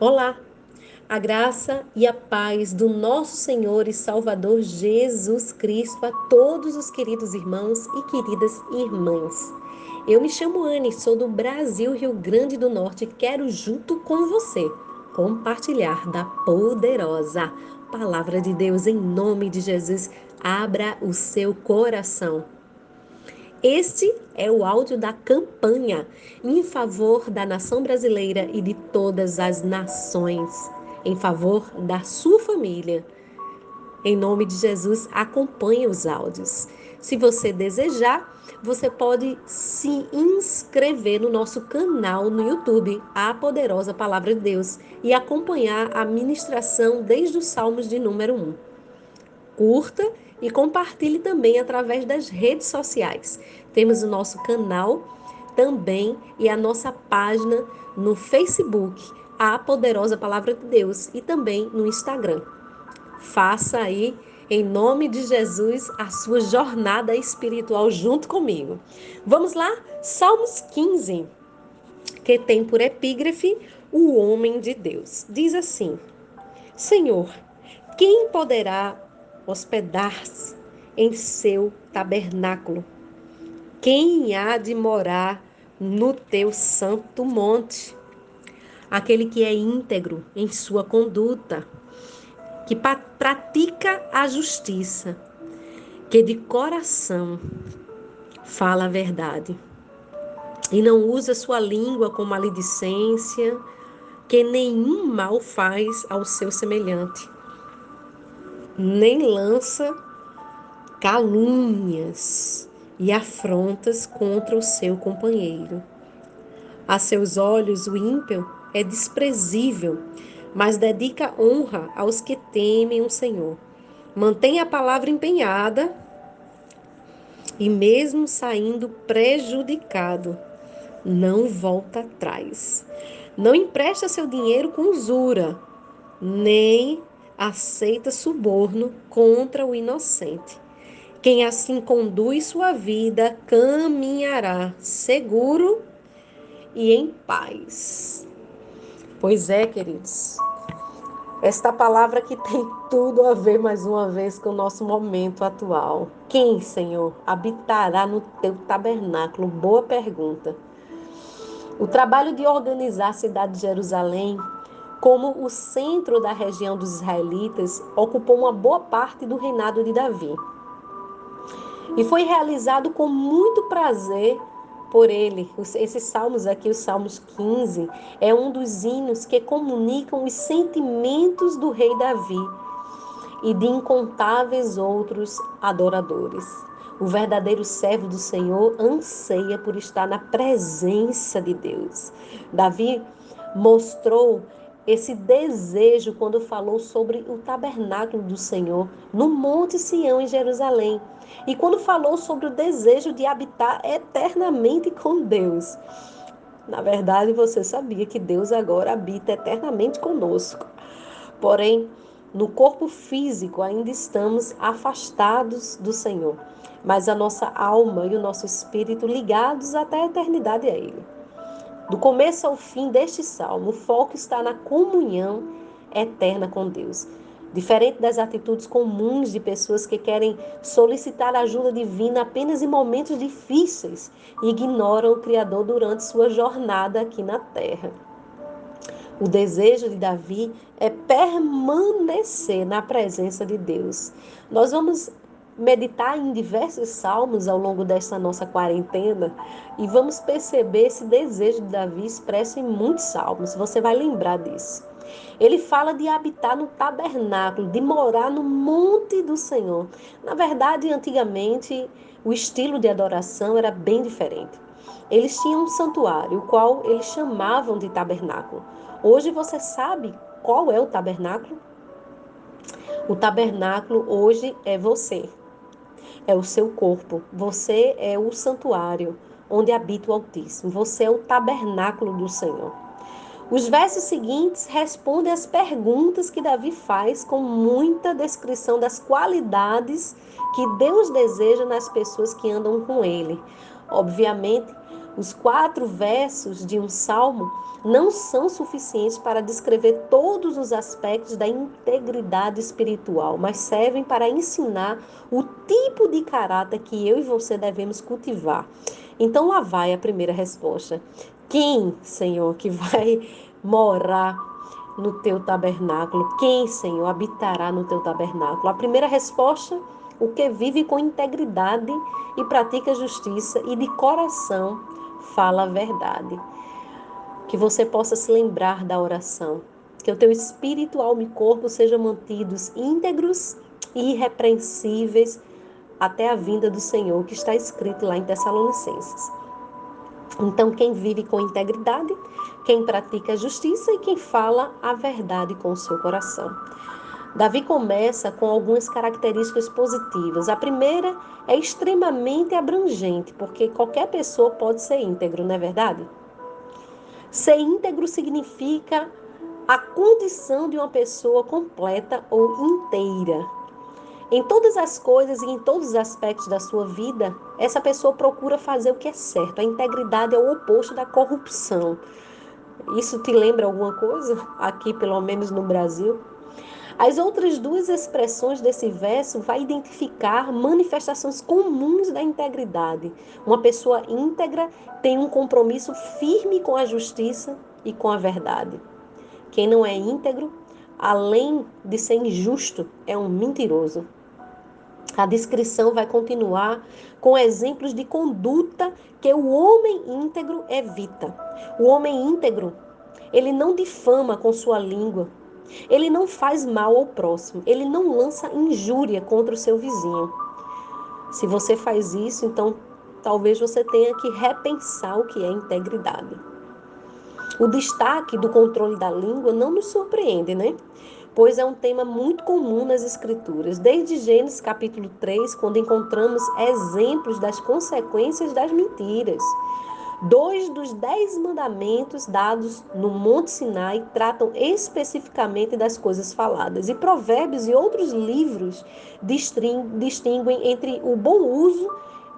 Olá! A graça e a paz do nosso Senhor e Salvador Jesus Cristo a todos os queridos irmãos e queridas irmãs. Eu me chamo Anne, sou do Brasil, Rio Grande do Norte e quero, junto com você, compartilhar da poderosa palavra de Deus em nome de Jesus. Abra o seu coração este é o áudio da campanha em favor da nação brasileira e de todas as nações, em favor da sua família. Em nome de Jesus, acompanhe os áudios. Se você desejar, você pode se inscrever no nosso canal no YouTube, A Poderosa Palavra de Deus, e acompanhar a ministração desde os Salmos de número 1. Curta e compartilhe também através das redes sociais. Temos o nosso canal também e a nossa página no Facebook, a Poderosa Palavra de Deus, e também no Instagram. Faça aí, em nome de Jesus, a sua jornada espiritual junto comigo. Vamos lá? Salmos 15, que tem por epígrafe o homem de Deus. Diz assim: Senhor, quem poderá hospedar-se em seu tabernáculo. Quem há de morar no teu santo monte? Aquele que é íntegro em sua conduta, que pratica a justiça, que de coração fala a verdade e não usa sua língua com maledicência, que nenhum mal faz ao seu semelhante nem lança calúnias e afrontas contra o seu companheiro. A seus olhos, o ímpio é desprezível, mas dedica honra aos que temem o Senhor. Mantém a palavra empenhada e, mesmo saindo prejudicado, não volta atrás. Não empresta seu dinheiro com usura, nem aceita suborno contra o inocente. Quem assim conduz sua vida caminhará seguro e em paz. Pois é, queridos. Esta palavra que tem tudo a ver mais uma vez com o nosso momento atual. Quem, Senhor, habitará no teu tabernáculo? Boa pergunta. O trabalho de organizar a cidade de Jerusalém como o centro da região dos israelitas ocupou uma boa parte do reinado de Davi. E foi realizado com muito prazer por ele. Esses salmos aqui, os Salmos 15, é um dos hinos que comunicam os sentimentos do rei Davi e de incontáveis outros adoradores. O verdadeiro servo do Senhor anseia por estar na presença de Deus. Davi mostrou esse desejo quando falou sobre o tabernáculo do Senhor no Monte Sião, em Jerusalém. E quando falou sobre o desejo de habitar eternamente com Deus. Na verdade, você sabia que Deus agora habita eternamente conosco. Porém, no corpo físico ainda estamos afastados do Senhor, mas a nossa alma e o nosso espírito ligados até a eternidade a Ele. Do começo ao fim deste salmo, o foco está na comunhão eterna com Deus. Diferente das atitudes comuns de pessoas que querem solicitar ajuda divina apenas em momentos difíceis e ignoram o Criador durante sua jornada aqui na terra. O desejo de Davi é permanecer na presença de Deus. Nós vamos meditar em diversos salmos ao longo dessa nossa quarentena e vamos perceber esse desejo de Davi expresso em muitos salmos. Você vai lembrar disso. Ele fala de habitar no tabernáculo, de morar no monte do Senhor. Na verdade, antigamente, o estilo de adoração era bem diferente. Eles tinham um santuário, o qual eles chamavam de tabernáculo. Hoje você sabe qual é o tabernáculo? O tabernáculo hoje é você, é o seu corpo. Você é o santuário onde habita o Altíssimo. Você é o tabernáculo do Senhor. Os versos seguintes respondem às perguntas que Davi faz com muita descrição das qualidades que Deus deseja nas pessoas que andam com ele. Obviamente, Os quatro versos de um salmo não são suficientes para descrever todos os aspectos da integridade espiritual, mas servem para ensinar o tipo de caráter que eu e você devemos cultivar. Então lá vai a primeira resposta. Quem, Senhor, que vai morar no teu tabernáculo? Quem, Senhor, habitará no teu tabernáculo? A primeira resposta, o que vive com integridade e pratica justiça e de coração fala a verdade. Que você possa se lembrar da oração. Que o teu espírito, alma e corpo sejam mantidos íntegros e irrepreensíveis até a vinda do Senhor, que está escrito lá em Tessalonicenses. Então, quem vive com integridade, quem pratica a justiça e quem fala a verdade com o seu coração. Davi começa com algumas características positivas. A primeira é extremamente abrangente, porque qualquer pessoa pode ser íntegro, não é verdade? Ser íntegro significa a condição de uma pessoa completa ou inteira. Em todas as coisas e em todos os aspectos da sua vida, essa pessoa procura fazer o que é certo. A integridade é o oposto da corrupção. Isso te lembra alguma coisa? Aqui, pelo menos no Brasil. As outras duas expressões desse verso vai identificar manifestações comuns da integridade. Uma pessoa íntegra tem um compromisso firme com a justiça e com a verdade. Quem não é íntegro, além de ser injusto, é um mentiroso. A descrição vai continuar com exemplos de conduta que o homem íntegro evita. O homem íntegro, ele não difama com sua língua, ele não faz mal ao próximo, ele não lança injúria contra o seu vizinho. Se você faz isso, então talvez você tenha que repensar o que é integridade. O destaque do controle da língua não nos surpreende, né? Pois é um tema muito comum nas Escrituras, desde Gênesis capítulo 3, quando encontramos exemplos das consequências das mentiras. Dois dos dez mandamentos dados no Monte Sinai tratam especificamente das coisas faladas, e Provérbios e outros livros distinguem entre o bom uso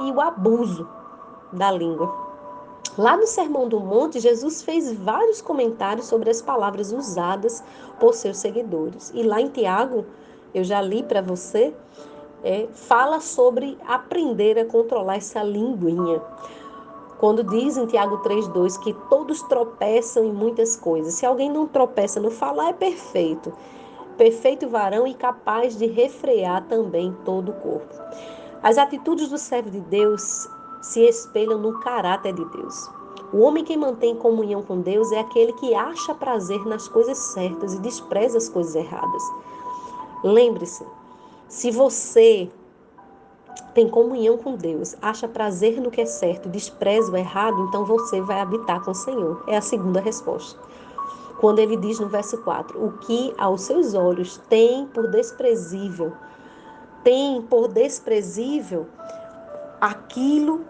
e o abuso da língua. Lá no Sermão do Monte, Jesus fez vários comentários sobre as palavras usadas por seus seguidores. E lá em Tiago, eu já li para você, é, fala sobre aprender a controlar essa linguinha. Quando diz em Tiago 3,2 que todos tropeçam em muitas coisas. Se alguém não tropeça no falar, é perfeito. Perfeito varão e capaz de refrear também todo o corpo. As atitudes do servo de Deus se espelham no caráter de Deus. O homem que mantém comunhão com Deus é aquele que acha prazer nas coisas certas e despreza as coisas erradas. Lembre-se, se você tem comunhão com Deus, acha prazer no que é certo, despreza o errado, então você vai habitar com o Senhor. É a segunda resposta. Quando ele diz no verso 4: O que aos seus olhos tem por desprezível, tem por desprezível aquilo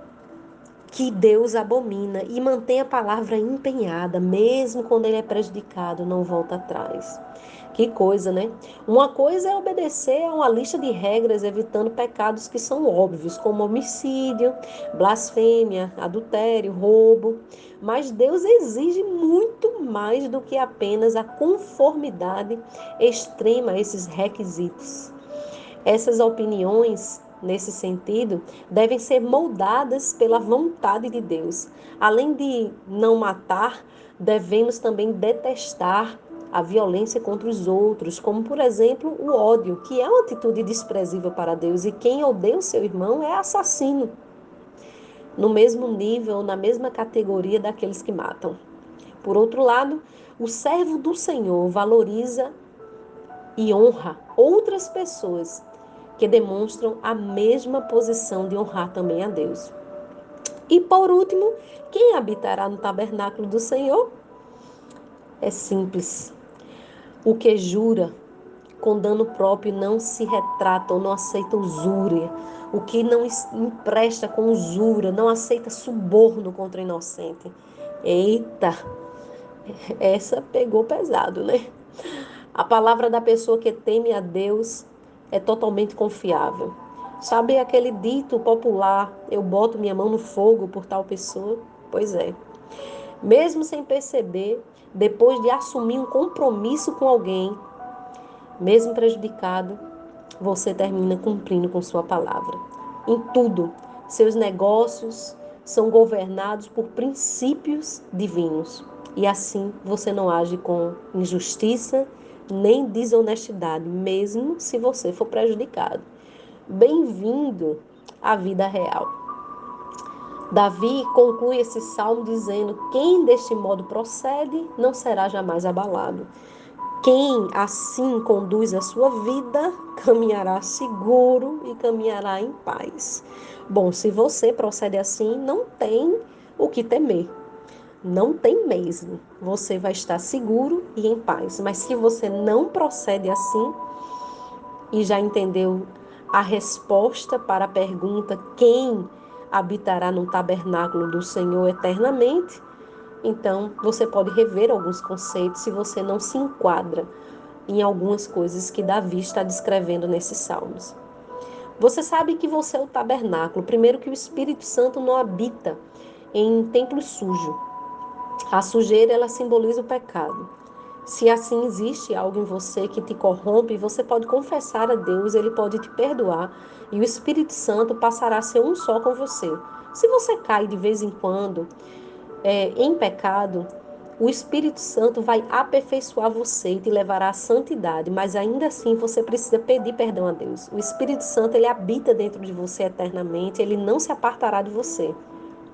que Deus abomina e mantém a palavra empenhada, mesmo quando ele é prejudicado, não volta atrás. Que coisa, né? Uma coisa é obedecer a uma lista de regras evitando pecados que são óbvios, como homicídio, blasfêmia, adultério, roubo. Mas Deus exige muito mais do que apenas a conformidade extrema a esses requisitos. Essas opiniões nesse sentido, devem ser moldadas pela vontade de Deus. Além de não matar, devemos também detestar a violência contra os outros, como por exemplo o ódio, que é uma atitude desprezível para Deus, e quem odeia o seu irmão é assassino, no mesmo nível, na mesma categoria daqueles que matam. Por outro lado, o servo do Senhor valoriza e honra outras pessoas que demonstram a mesma posição de honrar também a Deus. E por último, quem habitará no tabernáculo do Senhor? É simples, o que jura com dano próprio não se retrata ou não aceita usúria. O que não empresta com usura, não aceita suborno contra inocente. Eita, essa pegou pesado, né? A palavra da pessoa que teme a Deus é totalmente confiável. Sabe aquele dito popular, eu boto minha mão no fogo por tal pessoa? Pois é. Mesmo sem perceber, depois de assumir um compromisso com alguém, mesmo prejudicado, você termina cumprindo com sua palavra. Em tudo, seus negócios são governados por princípios divinos. E assim você não age com injustiça nem desonestidade, mesmo se você for prejudicado. Bem-vindo à vida real. Davi conclui esse salmo dizendo: Quem deste modo procede não será jamais abalado. Quem assim conduz a sua vida caminhará seguro e caminhará em paz. Bom, se você procede assim, não tem o que temer. Não tem mesmo. Você vai estar seguro e em paz. Mas se você não procede assim e já entendeu a resposta para a pergunta: quem habitará no tabernáculo do Senhor eternamente? Então, você pode rever alguns conceitos se você não se enquadra em algumas coisas que Davi está descrevendo nesses salmos. Você sabe que você é o tabernáculo. Primeiro, que o Espírito Santo não habita em templo sujo. A sujeira, ela simboliza o pecado. Se assim existe algo em você que te corrompe, você pode confessar a Deus, ele pode te perdoar e o Espírito Santo passará a ser um só com você. Se você cai de vez em quando, é, em pecado, o Espírito Santo vai aperfeiçoar você e te levará à santidade, mas ainda assim você precisa pedir perdão a Deus. O Espírito Santo ele habita dentro de você eternamente, ele não se apartará de você.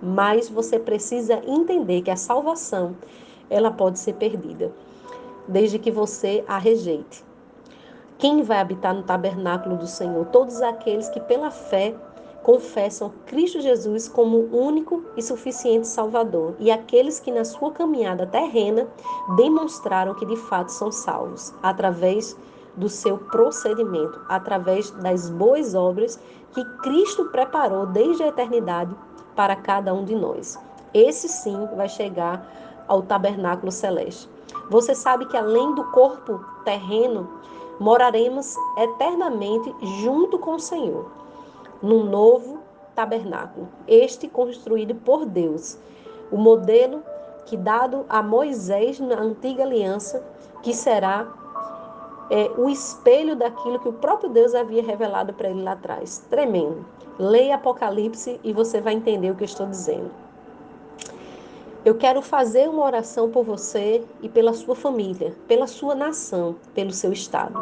Mas você precisa entender que a salvação ela pode ser perdida, desde que você a rejeite. Quem vai habitar no tabernáculo do Senhor? Todos aqueles que pela fé confessam Cristo Jesus como único e suficiente Salvador, e aqueles que na sua caminhada terrena demonstraram que de fato são salvos, através do seu procedimento, através das boas obras que Cristo preparou desde a eternidade para cada um de nós. Esse sim vai chegar ao tabernáculo celeste. Você sabe que além do corpo terreno, moraremos eternamente junto com o Senhor num novo tabernáculo, este construído por Deus. O modelo que dado a Moisés na antiga aliança, que será é, o espelho daquilo que o próprio Deus havia revelado para ele lá atrás. Tremendo. Leia Apocalipse e você vai entender o que eu estou dizendo. Eu quero fazer uma oração por você e pela sua família, pela sua nação, pelo seu estado.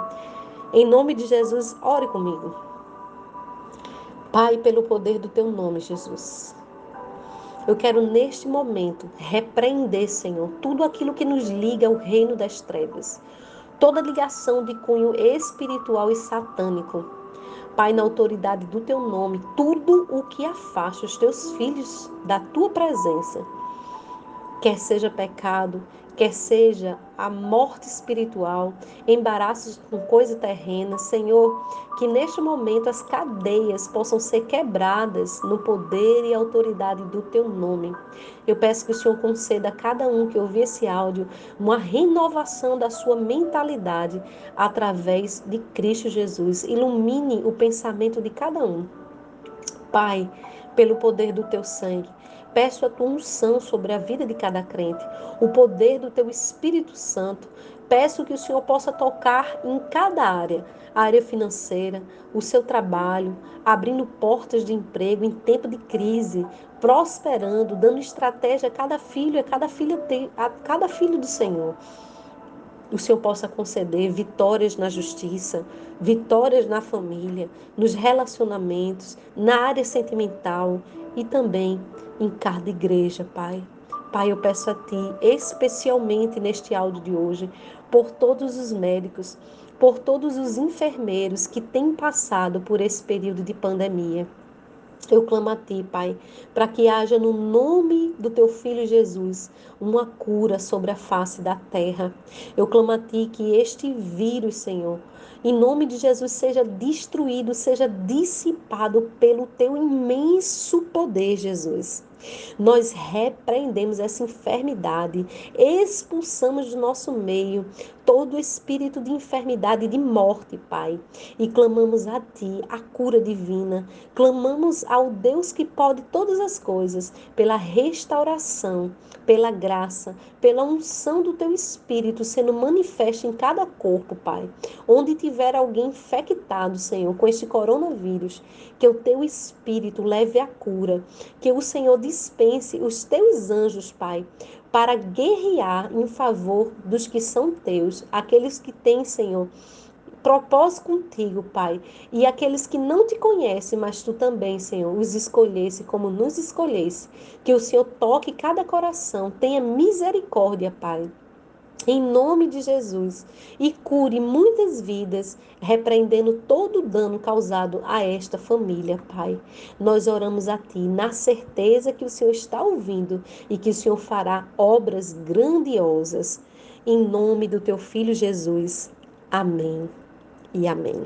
Em nome de Jesus, ore comigo. Pai, pelo poder do teu nome, Jesus. Eu quero neste momento repreender, Senhor, tudo aquilo que nos liga ao reino das trevas, toda ligação de cunho espiritual e satânico. Pai, na autoridade do teu nome, tudo o que afasta os teus filhos da tua presença, quer seja pecado, quer seja a morte espiritual, embaraços com coisa terrena, Senhor, que neste momento as cadeias possam ser quebradas no poder e autoridade do teu nome. Eu peço que o Senhor conceda a cada um que ouvir esse áudio uma renovação da sua mentalidade através de Cristo Jesus. Ilumine o pensamento de cada um. Pai, pelo poder do teu sangue, Peço a tua unção sobre a vida de cada crente, o poder do teu Espírito Santo. Peço que o Senhor possa tocar em cada área, a área financeira, o seu trabalho, abrindo portas de emprego em tempo de crise, prosperando, dando estratégia a cada filho, a cada filha, a cada filho do Senhor o Senhor possa conceder vitórias na justiça, vitórias na família, nos relacionamentos, na área sentimental e também em cada igreja, Pai. Pai, eu peço a Ti, especialmente neste áudio de hoje, por todos os médicos, por todos os enfermeiros que têm passado por esse período de pandemia. Eu clamo a Ti, Pai, para que haja no nome do Teu Filho Jesus uma cura sobre a face da terra. Eu clamo a Ti que este vírus, Senhor, em nome de Jesus, seja destruído, seja dissipado pelo Teu imenso poder, Jesus. Nós repreendemos essa enfermidade, expulsamos do nosso meio todo espírito de enfermidade e de morte, Pai, e clamamos a Ti a cura divina. Clamamos ao Deus que pode todas as coisas pela restauração, pela graça, pela unção do Teu Espírito sendo manifesta em cada corpo, Pai. Onde tiver alguém infectado, Senhor, com este coronavírus, que o Teu Espírito leve a cura, que o Senhor dispense os Teus anjos, Pai, para guerrear em favor dos que são teus, aqueles que têm, Senhor, propósito contigo, Pai, e aqueles que não te conhecem, mas tu também, Senhor, os escolhesse como nos escolhesse. Que o Senhor toque cada coração, tenha misericórdia, Pai em nome de Jesus e cure muitas vidas, repreendendo todo o dano causado a esta família, Pai. Nós oramos a Ti na certeza que o Senhor está ouvindo e que o Senhor fará obras grandiosas. Em nome do Teu Filho Jesus. Amém e amém.